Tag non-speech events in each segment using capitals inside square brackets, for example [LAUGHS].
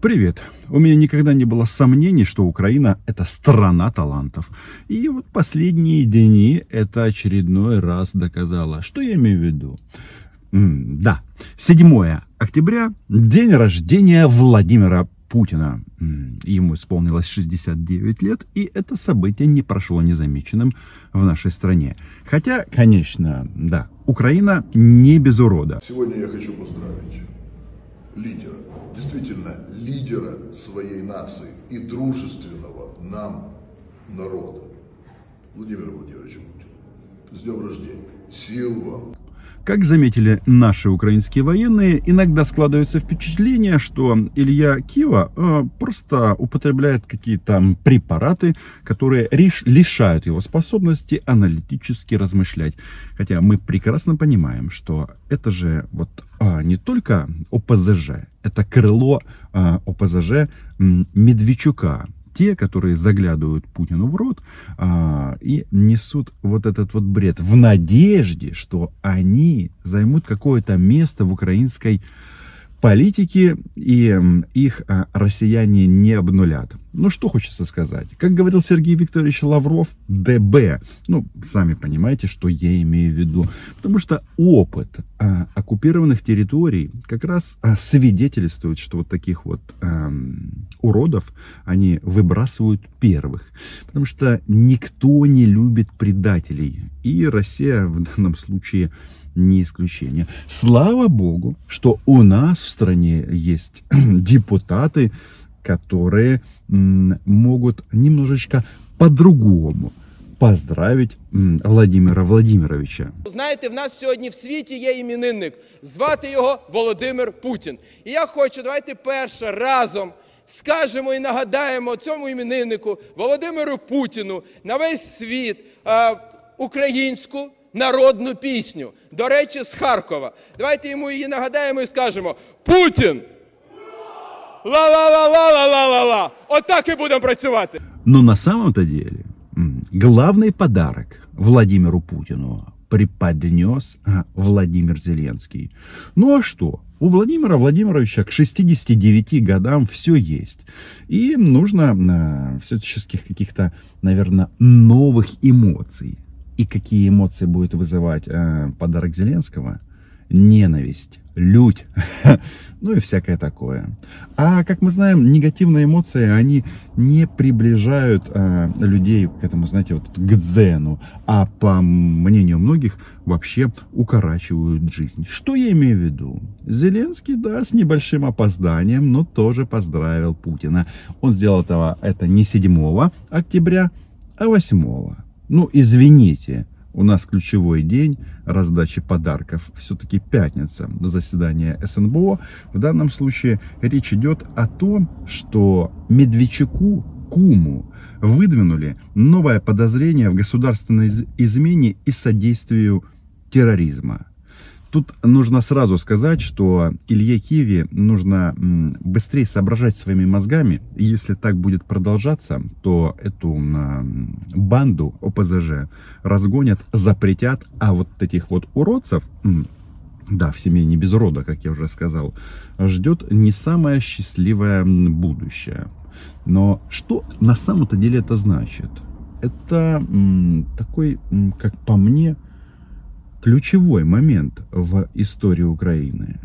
Привет. У меня никогда не было сомнений, что Украина – это страна талантов. И вот последние дни это очередной раз доказало. Что я имею в виду? М да, 7 октября – день рождения Владимира Путина. Ему исполнилось 69 лет, и это событие не прошло незамеченным в нашей стране. Хотя, конечно, да, Украина не без урода. Сегодня я хочу поздравить лидера, действительно лидера своей нации и дружественного нам народа, Владимира Владимировича Путина. С днем рождения. Сил вам. Как заметили наши украинские военные, иногда складывается впечатление, что Илья Кива э, просто употребляет какие-то препараты, которые лишают его способности аналитически размышлять. Хотя мы прекрасно понимаем, что это же вот э, не только ОПЗЖ, это крыло э, ОПЗЖ Медведчука, те, которые заглядывают Путину в рот а, и несут вот этот вот бред в надежде, что они займут какое-то место в украинской политики, и их а, россияне не обнулят. Ну, что хочется сказать. Как говорил Сергей Викторович Лавров, ДБ. Ну, сами понимаете, что я имею в виду. Потому что опыт а, оккупированных территорий как раз а, свидетельствует, что вот таких вот а, уродов они выбрасывают первых. Потому что никто не любит предателей. И Россия в данном случае не исключение. Слава Богу, что у нас в стране есть [CLEARS THROAT] депутаты, которые могут немножечко по-другому поздравить Владимира Владимировича. Знаєте, в нас сьогодні в світі є іменинник. Звати його Володимир Путін. І я хочу, давайте перше разом скажемо і нагадаємо цьому імениннику Володимиру Путіну на весь світ е, українську народну пісню. До речі, з Харкова. Давайте йому її нагадаємо і скажемо: Путін! Ла-ла-ла-ла-ла-ла-ла-ла! Отак і будемо працювати. Но на самом-то деле главный подарок Владимиру Путину преподнес Владимир Зеленский. Ну а что? У Владимира Владимировича к 69 годам все есть. И нужно э, всяческих каких-то, наверное, новых эмоций. И какие эмоции будет вызывать э, подарок Зеленского? Ненависть, лють, [LAUGHS] ну и всякое такое. А как мы знаем, негативные эмоции, они не приближают э, людей к этому, знаете, вот к дзену, а по мнению многих вообще укорачивают жизнь. Что я имею в виду? Зеленский, да, с небольшим опозданием, но тоже поздравил Путина. Он сделал этого, это не 7 октября, а 8. Ну, извините, у нас ключевой день раздачи подарков. Все-таки пятница, заседание СНБО. В данном случае речь идет о том, что Медведчуку, Куму, выдвинули новое подозрение в государственной измене и содействию терроризма. Тут нужно сразу сказать, что Илье Киви нужно быстрее соображать своими мозгами. И если так будет продолжаться, то эту банду ОПЗЖ разгонят, запретят, а вот этих вот уродцев, да, в семье не без рода, как я уже сказал, ждет не самое счастливое будущее. Но что на самом-то деле это значит? Это такой, как по мне, ключевой момент в истории Украины.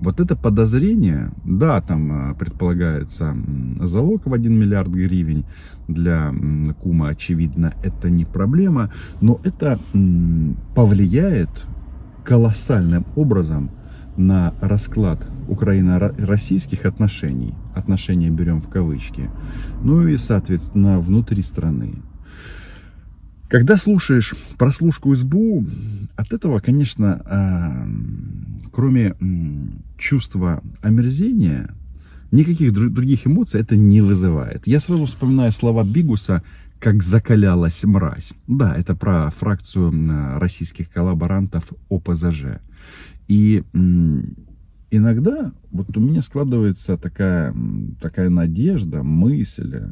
Вот это подозрение, да, там э, предполагается залог в 1 миллиард гривен для Кума, очевидно, это не проблема, но это повлияет колоссальным образом на расклад украино-российских отношений. Отношения берем в кавычки. Ну и, соответственно, внутри страны. Когда слушаешь прослушку СБУ, от этого, конечно, а, кроме чувства омерзения, никаких других эмоций это не вызывает. Я сразу вспоминаю слова Бигуса как закалялась мразь. Да, это про фракцию российских коллаборантов ОПЗЖ. И иногда вот у меня складывается такая, такая надежда, мысль,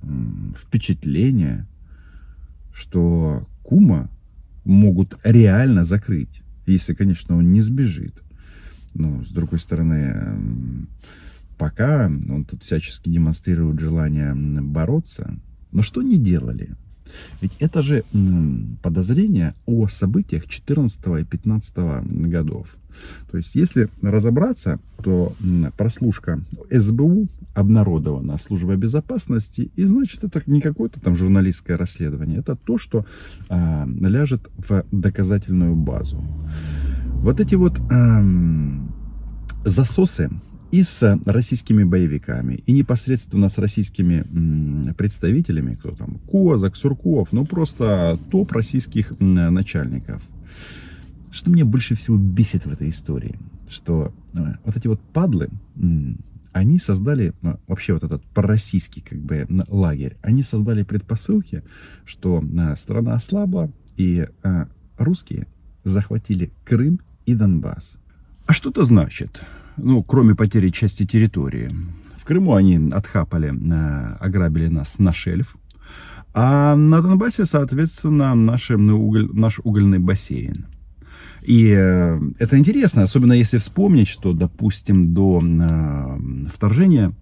впечатление, что Кума могут реально закрыть, если, конечно, он не сбежит. Но, с другой стороны, пока он тут всячески демонстрирует желание бороться. Но что не делали? Ведь это же подозрение о событиях 14 и 15 годов. То есть, если разобраться, то прослушка СБУ обнародована службой безопасности, и значит, это не какое-то там журналистское расследование, это то, что а, ляжет в доказательную базу. Вот эти вот а, засосы и с российскими боевиками, и непосредственно с российскими представителями, кто там, Козак, Сурков, ну просто топ российских начальников. Что мне больше всего бесит в этой истории, что э, вот эти вот падлы, они создали, э, вообще вот этот пророссийский как бы лагерь, они создали предпосылки, что э, страна ослабла, и русские захватили Крым и Донбасс. А что это значит? ну, кроме потери части территории. В Крыму они отхапали, ограбили нас на шельф, а на Донбассе, соответственно, наши, уголь, наш угольный бассейн. И э, это интересно, особенно если вспомнить, что, допустим, до э, вторжения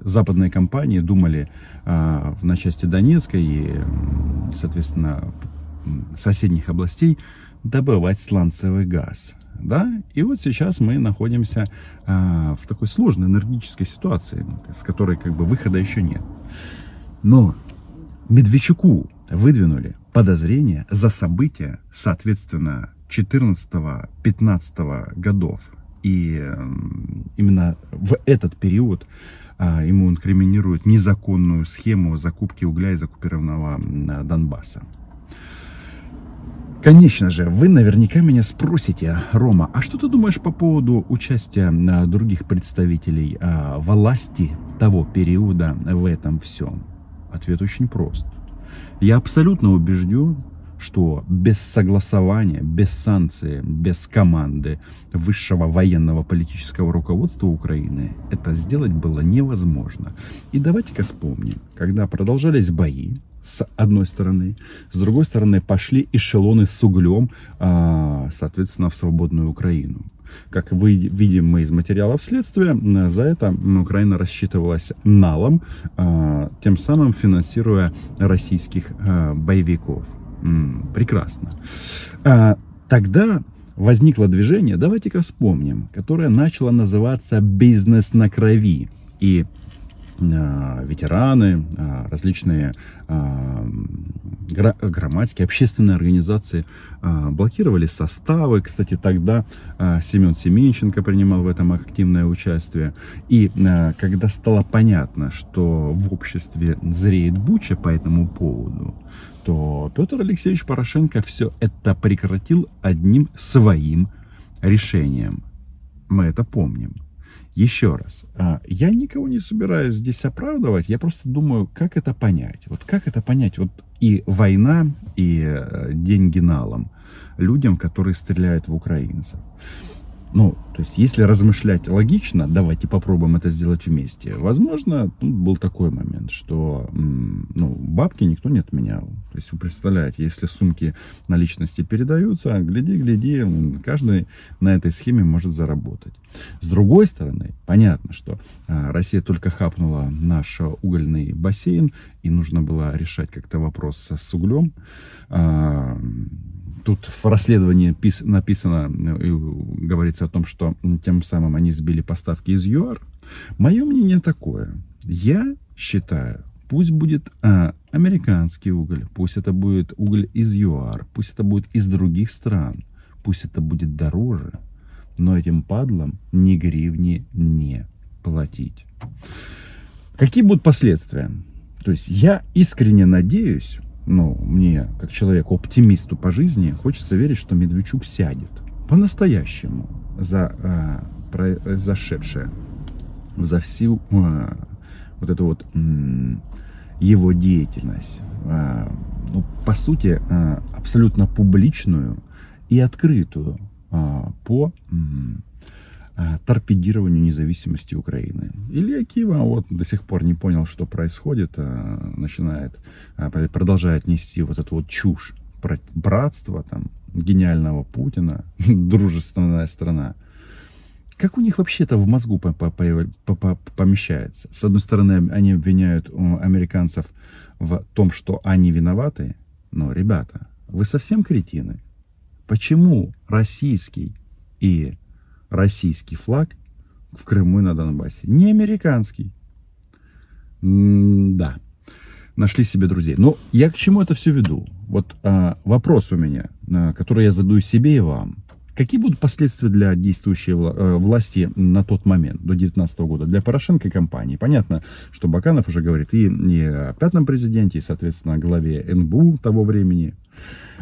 западные компании думали на части Донецкой и, соответственно, соседних областей добывать сланцевый газ да, и вот сейчас мы находимся а, в такой сложной энергетической ситуации, с которой как бы выхода еще нет. Но Медведчуку выдвинули подозрения за события, соответственно, 14-15 годов. И именно в этот период а, ему инкриминируют незаконную схему закупки угля из оккупированного Донбасса. Конечно же, вы наверняка меня спросите, Рома, а что ты думаешь по поводу участия других представителей а, власти того периода в этом всем? Ответ очень прост. Я абсолютно убежден, что без согласования, без санкции, без команды высшего военного политического руководства Украины это сделать было невозможно. И давайте-ка вспомним, когда продолжались бои, с одной стороны, с другой стороны пошли эшелоны с углем, а, соответственно, в свободную Украину. Как вы видим мы из материалов следствия, за это Украина рассчитывалась налом, а, тем самым финансируя российских а, боевиков. Прекрасно. Тогда возникло движение, давайте-ка вспомним, которое начало называться «Бизнес на крови». И ветераны, э, различные э, грамматики, общественные организации блокировали составы. Кстати, тогда Семен Семенченко принимал в этом активное участие. И когда стало понятно, что в обществе зреет буча по этому поводу, то Петр Алексеевич Порошенко все это прекратил одним своим решением. Мы это помним. Еще раз, а, я никого не собираюсь здесь оправдывать, я просто думаю, как это понять. Вот как это понять? Вот и война, и э, деньги налом людям, которые стреляют в украинцев. Ну, то есть, если размышлять логично, давайте попробуем это сделать вместе. Возможно, тут был такой момент, что ну, бабки никто не отменял. То есть, вы представляете, если сумки наличности передаются, гляди, гляди, каждый на этой схеме может заработать. С другой стороны, понятно, что а, Россия только хапнула наш угольный бассейн, и нужно было решать как-то вопрос с углем а, Тут в расследовании написано, э, говорится о том, что тем самым они сбили поставки из ЮАР. Мое мнение такое. Я считаю, пусть будет а, американский уголь, пусть это будет уголь из ЮАР, пусть это будет из других стран, пусть это будет дороже, но этим падлам ни гривни не платить. Какие будут последствия? То есть я искренне надеюсь, ну, мне, как человеку оптимисту по жизни, хочется верить, что Медведчук сядет. По-настоящему. За а, произошедшее, за всю а, вот эту вот м, его деятельность, а, ну, по сути, а, абсолютно публичную и открытую а, по Э, торпедированию независимости Украины. Илья Кива вот до сих пор не понял, что происходит, э, начинает, э, продолжает нести вот эту вот чушь про братство там, гениального Путина, [LAUGHS] дружественная страна. как у них вообще это в мозгу помещается? С одной стороны, они обвиняют американцев в том, что они виноваты. Но, ребята, вы совсем кретины. Почему российский и российский флаг в Крыму и на Донбассе не американский? Да, нашли себе друзей. Но я к чему это все веду? Вот а, вопрос у меня, а, который я задаю себе и вам. Какие будут последствия для действующей э, власти на тот момент, до 2019 года, для Порошенко и компании? Понятно, что Баканов уже говорит и, и о пятом президенте, и, соответственно, о главе НБУ того времени.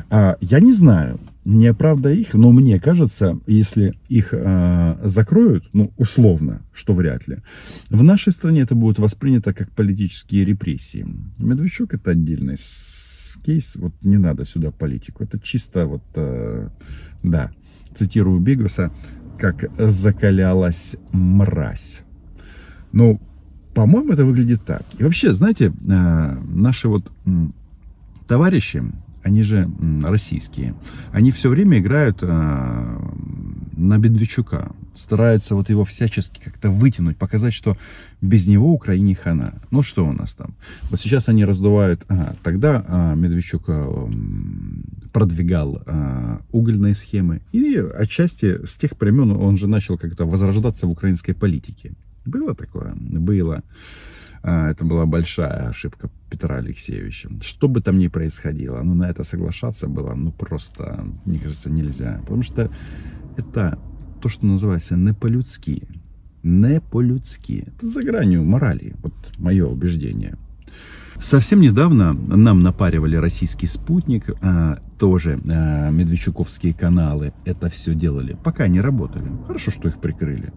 А, я не знаю, не оправдая их, но мне кажется, если их а, закроют, ну, условно, что вряд ли, в нашей стране это будет воспринято как политические репрессии. Медведчук это отдельный кейс, вот не надо сюда политику, это чисто вот, а, да, цитирую Бигуса, как закалялась мразь. Ну, по-моему, это выглядит так. И вообще, знаете, а, наши вот товарищи, они же российские, они все время играют а, на Бедвичука, стараются вот его всячески как-то вытянуть, показать, что без него Украине хана. Ну что у нас там? Вот сейчас они раздувают, ага, тогда а, Медведчук а, продвигал а, угольные схемы, и отчасти с тех времен он же начал как-то возрождаться в украинской политике. Было такое? Было. А, это была большая ошибка Петра Алексеевича. Что бы там ни происходило, ну, на это соглашаться было, ну, просто, мне кажется, нельзя. Потому что это то, что называется не по-людски. Не по-людски. Это за гранью морали. Вот мое убеждение. Совсем недавно нам напаривали российский спутник, а, тоже а, медведчуковские каналы это все делали, пока не работали. Хорошо, что их прикрыли.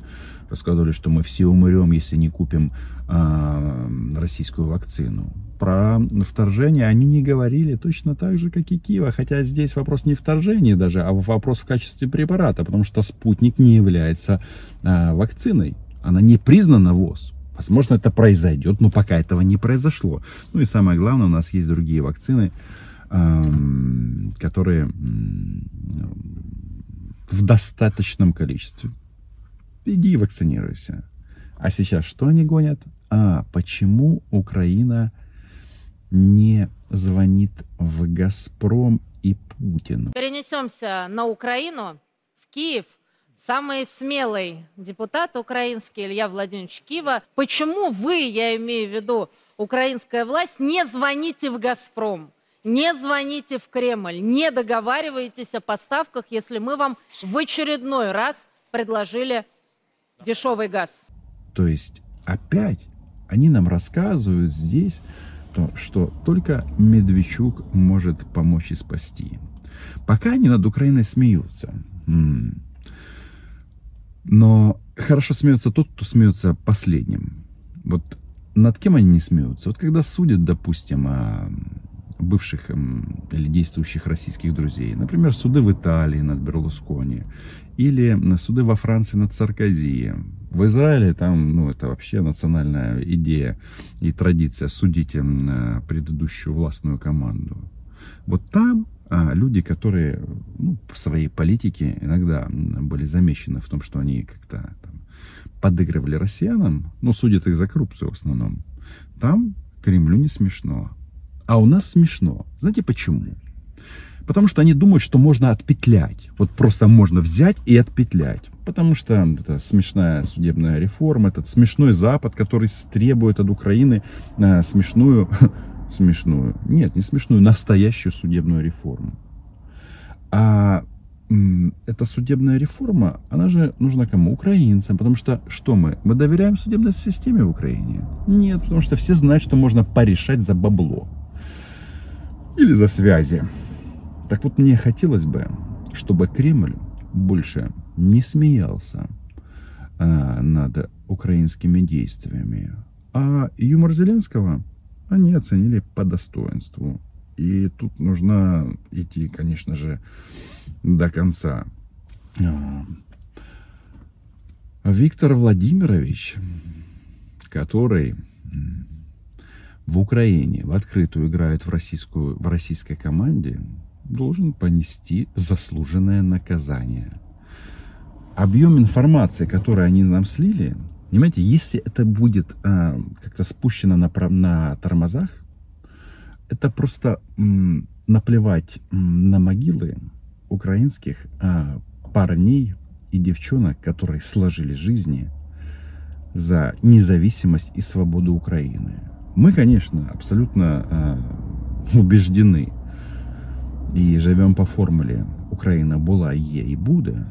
Рассказывали, что мы все умрем, если не купим а, российскую вакцину. Про вторжение они не говорили точно так же, как и Киева. Хотя здесь вопрос не вторжения даже, а вопрос в качестве препарата, потому что спутник не является вакциной. Она не признана ВОЗ. Возможно, это произойдет, но пока этого не произошло. Ну и самое главное, у нас есть другие вакцины, которые в достаточном количестве. Иди и вакцинируйся. А сейчас что они гонят? А, почему Украина не звонит в «Газпром» и Путину? Перенесемся на Украину, в Киев – самый смелый депутат украинский Илья Владимирович Кива. Почему вы, я имею в виду украинская власть, не звоните в «Газпром»? Не звоните в Кремль, не договаривайтесь о поставках, если мы вам в очередной раз предложили дешевый газ. То есть опять они нам рассказывают здесь, то, что только Медведчук может помочь и спасти. Пока они над Украиной смеются. М-м. Но хорошо смеется тот, кто смеется последним. Вот над кем они не смеются? Вот когда судят, допустим, о бывших или действующих российских друзей. Например, суды в Италии над Берлускони. Или суды во Франции над Саркози. В Израиле там, ну, это вообще национальная идея и традиция судить предыдущую властную команду. Вот там а люди, которые ну, в своей политике иногда были замечены в том, что они как-то подыгрывали россиянам, но судят их за коррупцию в основном, там Кремлю не смешно. А у нас смешно. Знаете почему? Потому что они думают, что можно отпетлять. Вот просто можно взять и отпетлять. Потому что это смешная судебная реформа, этот смешной Запад, который требует от Украины э, смешную [LAUGHS] смешную. Нет, не смешную, настоящую судебную реформу. А эта судебная реформа, она же нужна кому? Украинцам. Потому что что мы? Мы доверяем судебной системе в Украине? Нет, потому что все знают, что можно порешать за бабло. Или за связи. Так вот, мне хотелось бы, чтобы Кремль больше не смеялся а, над украинскими действиями. А юмор Зеленского они оценили по достоинству. И тут нужно идти, конечно же, до конца. А, Виктор Владимирович, который в Украине в открытую играет в, российскую, в российской команде, должен понести заслуженное наказание. объем информации, который они нам слили, понимаете, если это будет а, как-то спущено на, на тормозах, это просто м, наплевать на могилы украинских а, парней и девчонок, которые сложили жизни за независимость и свободу Украины. Мы, конечно, абсолютно э, убеждены и живем по формуле Украина была, е и будет,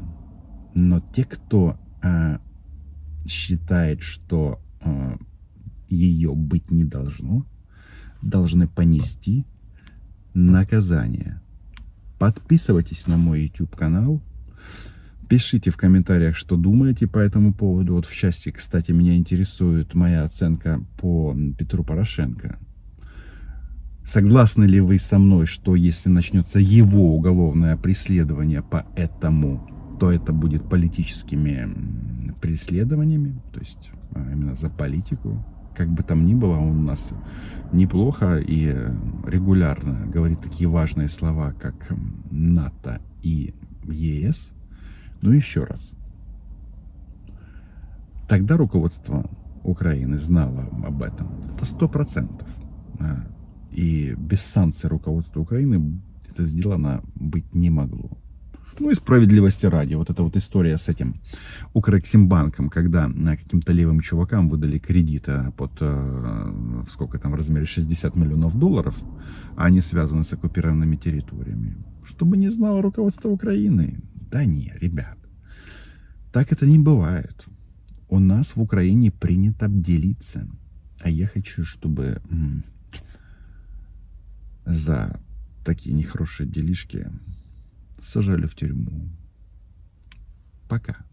но те, кто э, считает, что э, ее быть не должно, должны понести наказание. Подписывайтесь на мой YouTube канал. Пишите в комментариях, что думаете по этому поводу. Вот в части, кстати, меня интересует моя оценка по Петру Порошенко. Согласны ли вы со мной, что если начнется его уголовное преследование по этому, то это будет политическими преследованиями, то есть а, именно за политику? Как бы там ни было, он у нас неплохо и регулярно говорит такие важные слова, как НАТО и ЕС – ну еще раз. Тогда руководство Украины знало об этом. Это сто процентов. И без санкций руководства Украины это сделано быть не могло. Ну и справедливости ради, вот эта вот история с этим Укрексимбанком, когда каким-то левым чувакам выдали кредита под, э, сколько там в размере, 60 миллионов долларов, а они связаны с оккупированными территориями. Чтобы не знало руководство Украины. Да не, ребят, так это не бывает. У нас в Украине принято делиться. А я хочу, чтобы за такие нехорошие делишки сажали в тюрьму. Пока.